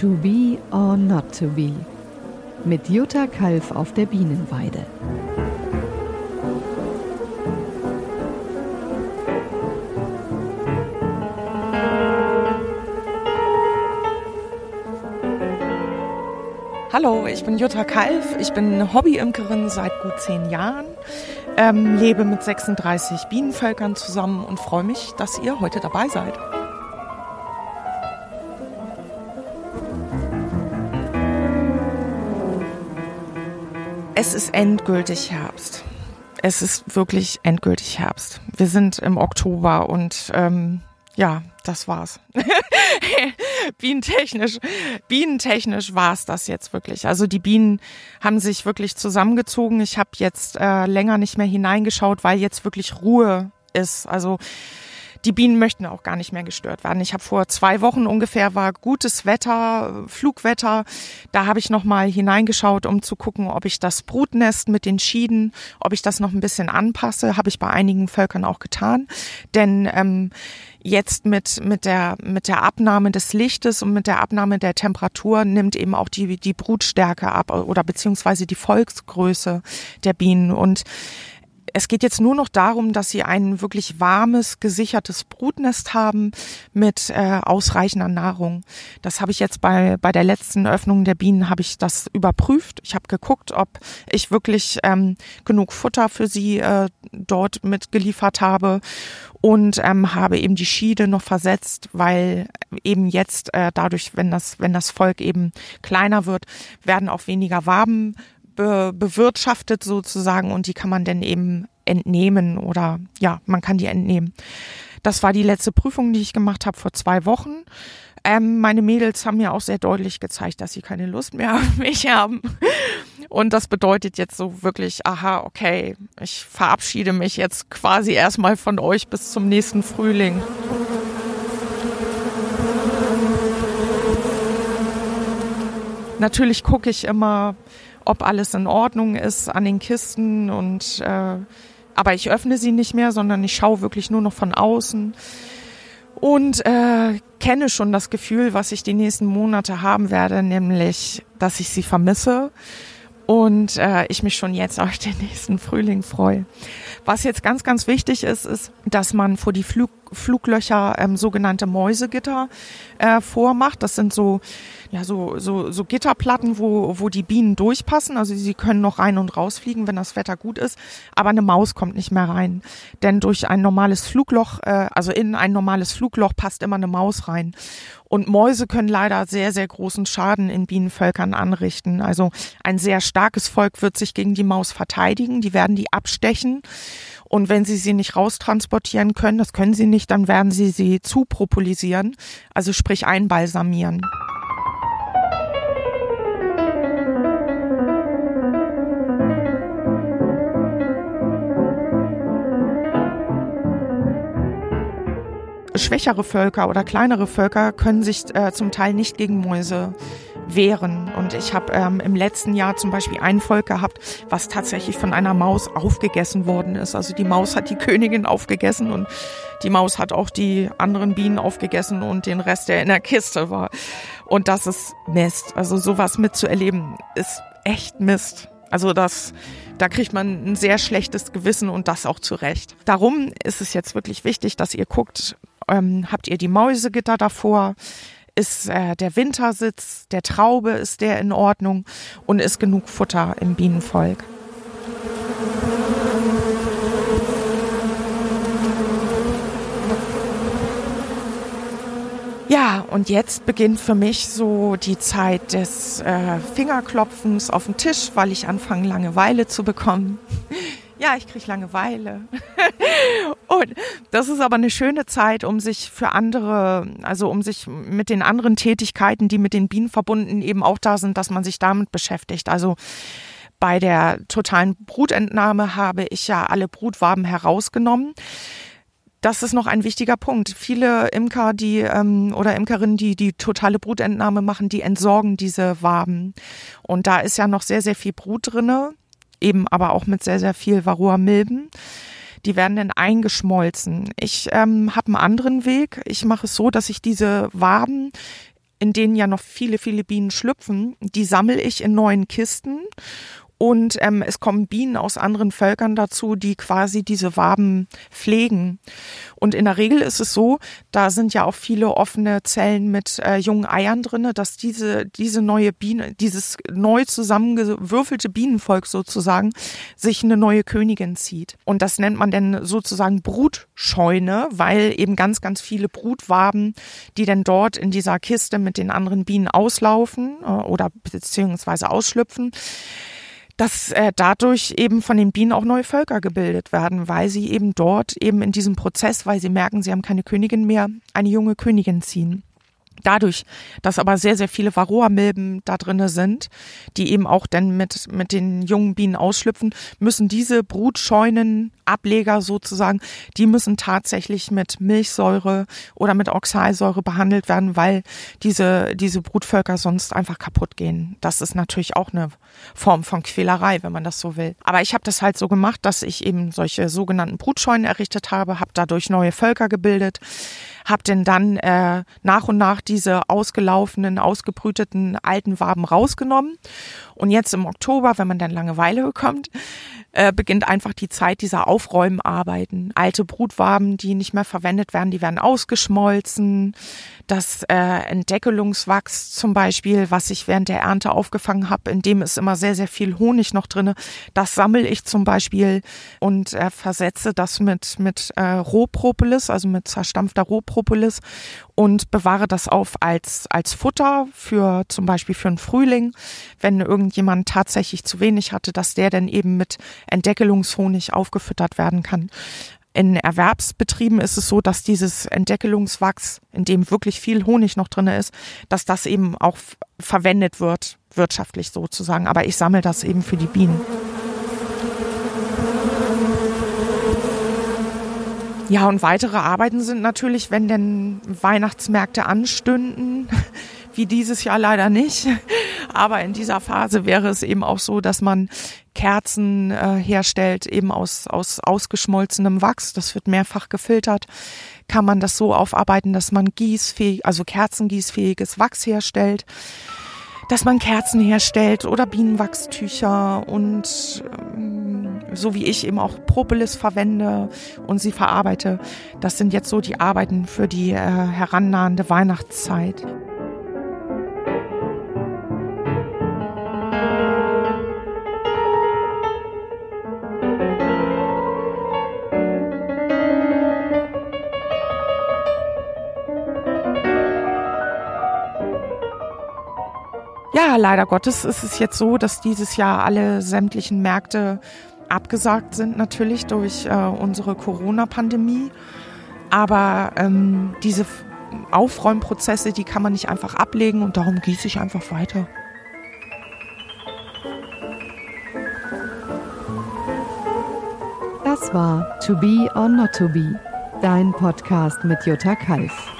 To be or not to be. Mit Jutta Kalf auf der Bienenweide. Hallo, ich bin Jutta Kalf. Ich bin Hobbyimkerin seit gut zehn Jahren, ähm, lebe mit 36 Bienenvölkern zusammen und freue mich, dass ihr heute dabei seid. Es ist endgültig Herbst. Es ist wirklich endgültig Herbst. Wir sind im Oktober und ähm, ja, das war's. bienentechnisch, bienentechnisch war's das jetzt wirklich. Also die Bienen haben sich wirklich zusammengezogen. Ich habe jetzt äh, länger nicht mehr hineingeschaut, weil jetzt wirklich Ruhe ist. Also die Bienen möchten auch gar nicht mehr gestört werden. Ich habe vor zwei Wochen ungefähr war gutes Wetter, Flugwetter. Da habe ich noch mal hineingeschaut, um zu gucken, ob ich das Brutnest mit den Schieden, ob ich das noch ein bisschen anpasse. Habe ich bei einigen Völkern auch getan, denn ähm, jetzt mit mit der mit der Abnahme des Lichtes und mit der Abnahme der Temperatur nimmt eben auch die die Brutstärke ab oder beziehungsweise die Volksgröße der Bienen und es geht jetzt nur noch darum, dass sie ein wirklich warmes, gesichertes Brutnest haben mit äh, ausreichender Nahrung. Das habe ich jetzt bei, bei der letzten Öffnung der Bienen habe ich das überprüft. Ich habe geguckt, ob ich wirklich ähm, genug Futter für sie äh, dort mitgeliefert habe und ähm, habe eben die Schiede noch versetzt, weil eben jetzt äh, dadurch, wenn das, wenn das Volk eben kleiner wird, werden auch weniger Waben be bewirtschaftet sozusagen und die kann man dann eben entnehmen oder ja, man kann die entnehmen. Das war die letzte Prüfung, die ich gemacht habe vor zwei Wochen. Ähm, meine Mädels haben mir auch sehr deutlich gezeigt, dass sie keine Lust mehr auf mich haben. Und das bedeutet jetzt so wirklich, aha, okay, ich verabschiede mich jetzt quasi erstmal von euch bis zum nächsten Frühling. Natürlich gucke ich immer, ob alles in Ordnung ist an den Kisten und äh, aber ich öffne sie nicht mehr, sondern ich schaue wirklich nur noch von außen und äh, kenne schon das Gefühl, was ich die nächsten Monate haben werde, nämlich, dass ich sie vermisse und äh, ich mich schon jetzt auf den nächsten Frühling freue. Was jetzt ganz, ganz wichtig ist, ist, dass man vor die Flug Fluglöcher ähm, sogenannte Mäusegitter äh, vormacht. Das sind so ja so so so Gitterplatten, wo wo die Bienen durchpassen. Also sie können noch rein und rausfliegen, wenn das Wetter gut ist. Aber eine Maus kommt nicht mehr rein, denn durch ein normales Flugloch, äh, also in ein normales Flugloch passt immer eine Maus rein. Und Mäuse können leider sehr, sehr großen Schaden in Bienenvölkern anrichten. Also ein sehr starkes Volk wird sich gegen die Maus verteidigen. Die werden die abstechen. Und wenn sie sie nicht raustransportieren können, das können sie nicht, dann werden sie sie zupropulisieren, also sprich einbalsamieren. schwächere Völker oder kleinere Völker können sich äh, zum Teil nicht gegen Mäuse wehren. Und ich habe ähm, im letzten Jahr zum Beispiel ein Volk gehabt, was tatsächlich von einer Maus aufgegessen worden ist. Also die Maus hat die Königin aufgegessen und die Maus hat auch die anderen Bienen aufgegessen und den Rest, der in der Kiste war. Und das ist Mist. Also sowas mitzuerleben ist echt Mist. Also das, da kriegt man ein sehr schlechtes Gewissen und das auch zu Recht. Darum ist es jetzt wirklich wichtig, dass ihr guckt, ähm, habt ihr die Mäusegitter davor? Ist äh, der Wintersitz der Traube, ist der in Ordnung und ist genug Futter im Bienenvolk? Ja, und jetzt beginnt für mich so die Zeit des äh, Fingerklopfens auf den Tisch, weil ich anfange, Langeweile zu bekommen ja, ich kriege Langeweile. und das ist aber eine schöne Zeit, um sich für andere, also um sich mit den anderen Tätigkeiten, die mit den Bienen verbunden eben auch da sind, dass man sich damit beschäftigt. Also bei der totalen Brutentnahme habe ich ja alle Brutwaben herausgenommen. Das ist noch ein wichtiger Punkt. Viele Imker, die ähm, oder Imkerinnen, die die totale Brutentnahme machen, die entsorgen diese Waben. Und da ist ja noch sehr, sehr viel Brut drinne eben aber auch mit sehr, sehr viel Varroa-Milben. Die werden dann eingeschmolzen. Ich ähm, habe einen anderen Weg. Ich mache es so, dass ich diese Waben in denen ja noch viele, viele Bienen schlüpfen, die sammle ich in neuen Kisten und ähm, es kommen Bienen aus anderen Völkern dazu, die quasi diese Waben pflegen. Und in der Regel ist es so, da sind ja auch viele offene Zellen mit äh, jungen Eiern drinne, dass diese, diese neue Biene, dieses neu zusammengewürfelte Bienenvolk sozusagen, sich eine neue Königin zieht. Und das nennt man dann sozusagen Brutscheune, weil eben ganz, ganz viele Brutwaben, die dann dort in dieser Kiste mit den anderen Bienen auslaufen äh, oder beziehungsweise ausschlüpfen, dass äh, dadurch eben von den Bienen auch neue Völker gebildet werden, weil sie eben dort eben in diesem Prozess, weil sie merken, sie haben keine Königin mehr, eine junge Königin ziehen. Dadurch, dass aber sehr, sehr viele Varroa-Milben da drinne sind, die eben auch dann mit, mit den jungen Bienen ausschlüpfen, müssen diese Brutscheunen Ableger sozusagen, die müssen tatsächlich mit Milchsäure oder mit Oxalsäure behandelt werden, weil diese, diese Brutvölker sonst einfach kaputt gehen. Das ist natürlich auch eine Form von Quälerei, wenn man das so will. Aber ich habe das halt so gemacht, dass ich eben solche sogenannten Brutscheunen errichtet habe, habe dadurch neue Völker gebildet, habe denn dann äh, nach und nach diese ausgelaufenen, ausgebrüteten alten Waben rausgenommen. Und jetzt im Oktober, wenn man dann Langeweile bekommt, äh, beginnt einfach die Zeit dieser Aufräumarbeiten. Alte Brutwaben, die nicht mehr verwendet werden, die werden ausgeschmolzen. Das äh, Entdeckelungswachs zum Beispiel, was ich während der Ernte aufgefangen habe, in dem ist immer sehr, sehr viel Honig noch drinne. Das sammle ich zum Beispiel und äh, versetze das mit, mit äh, Rohpropolis, also mit zerstampfter Rohpropolis und bewahre das auf als, als Futter für zum Beispiel für einen Frühling, wenn irgendjemand tatsächlich zu wenig hatte, dass der dann eben mit Entdeckelungshonig aufgefüttert werden kann. In Erwerbsbetrieben ist es so, dass dieses Entdeckelungswachs, in dem wirklich viel Honig noch drin ist, dass das eben auch verwendet wird, wirtschaftlich sozusagen. Aber ich sammle das eben für die Bienen. Ja, und weitere Arbeiten sind natürlich, wenn denn Weihnachtsmärkte anstünden, wie dieses Jahr leider nicht. Aber in dieser Phase wäre es eben auch so, dass man Kerzen äh, herstellt, eben aus, aus ausgeschmolzenem Wachs. Das wird mehrfach gefiltert. Kann man das so aufarbeiten, dass man gießfähig, also kerzengießfähiges Wachs herstellt dass man Kerzen herstellt oder Bienenwachstücher und ähm, so wie ich eben auch Propolis verwende und sie verarbeite. Das sind jetzt so die Arbeiten für die äh, herannahende Weihnachtszeit. Ja, leider Gottes ist es jetzt so, dass dieses Jahr alle sämtlichen Märkte abgesagt sind, natürlich durch äh, unsere Corona-Pandemie. Aber ähm, diese Aufräumprozesse, die kann man nicht einfach ablegen und darum gieße ich einfach weiter. Das war To Be or Not to Be, dein Podcast mit Jutta Kalf.